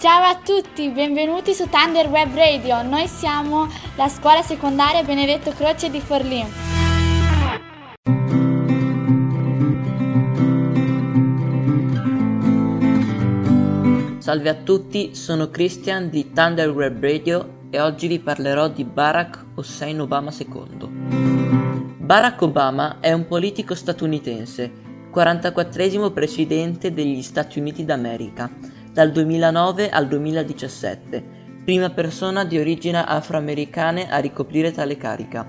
Ciao a tutti, benvenuti su Thunder Web Radio. Noi siamo la scuola secondaria Benedetto Croce di Forlì. Salve a tutti, sono Christian di Thunder Web Radio e oggi vi parlerò di Barack Hussein Obama II. Barack Obama è un politico statunitense, 44 presidente degli Stati Uniti d'America dal 2009 al 2017, prima persona di origine afroamericane a ricoprire tale carica.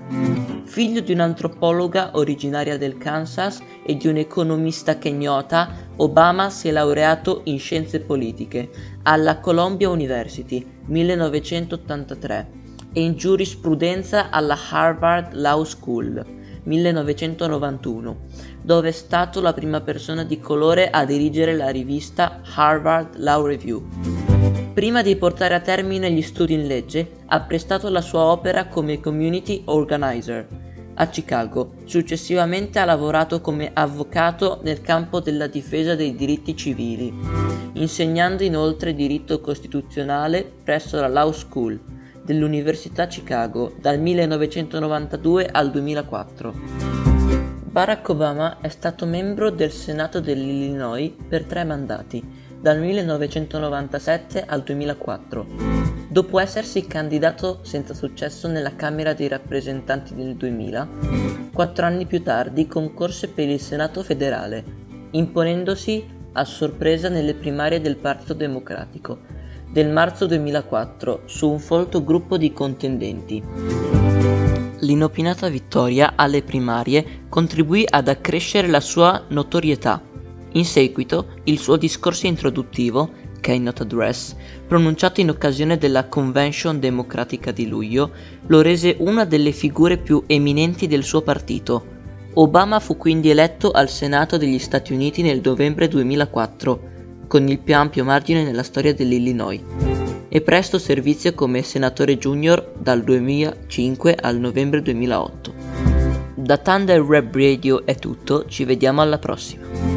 Figlio di un'antropologa originaria del Kansas e di un economista kenyota, Obama si è laureato in scienze politiche alla Columbia University 1983 e in giurisprudenza alla Harvard Law School 1991 dove è stato la prima persona di colore a dirigere la rivista Harvard Law Review. Prima di portare a termine gli studi in legge, ha prestato la sua opera come community organizer a Chicago. Successivamente ha lavorato come avvocato nel campo della difesa dei diritti civili, insegnando inoltre diritto costituzionale presso la Law School dell'Università Chicago dal 1992 al 2004. Barack Obama è stato membro del Senato dell'Illinois per tre mandati, dal 1997 al 2004. Dopo essersi candidato senza successo nella Camera dei rappresentanti nel 2000, quattro anni più tardi concorse per il Senato federale, imponendosi a sorpresa nelle primarie del Partito Democratico del marzo 2004 su un folto gruppo di contendenti. L'inopinata vittoria alle primarie contribuì ad accrescere la sua notorietà. In seguito, il suo discorso introduttivo, Keynote Address, pronunciato in occasione della Convention Democratica di luglio, lo rese una delle figure più eminenti del suo partito. Obama fu quindi eletto al Senato degli Stati Uniti nel novembre 2004, con il più ampio margine nella storia dell'Illinois e presto servizio come senatore junior dal 2005 al novembre 2008. Da Thunder Web Radio è tutto, ci vediamo alla prossima.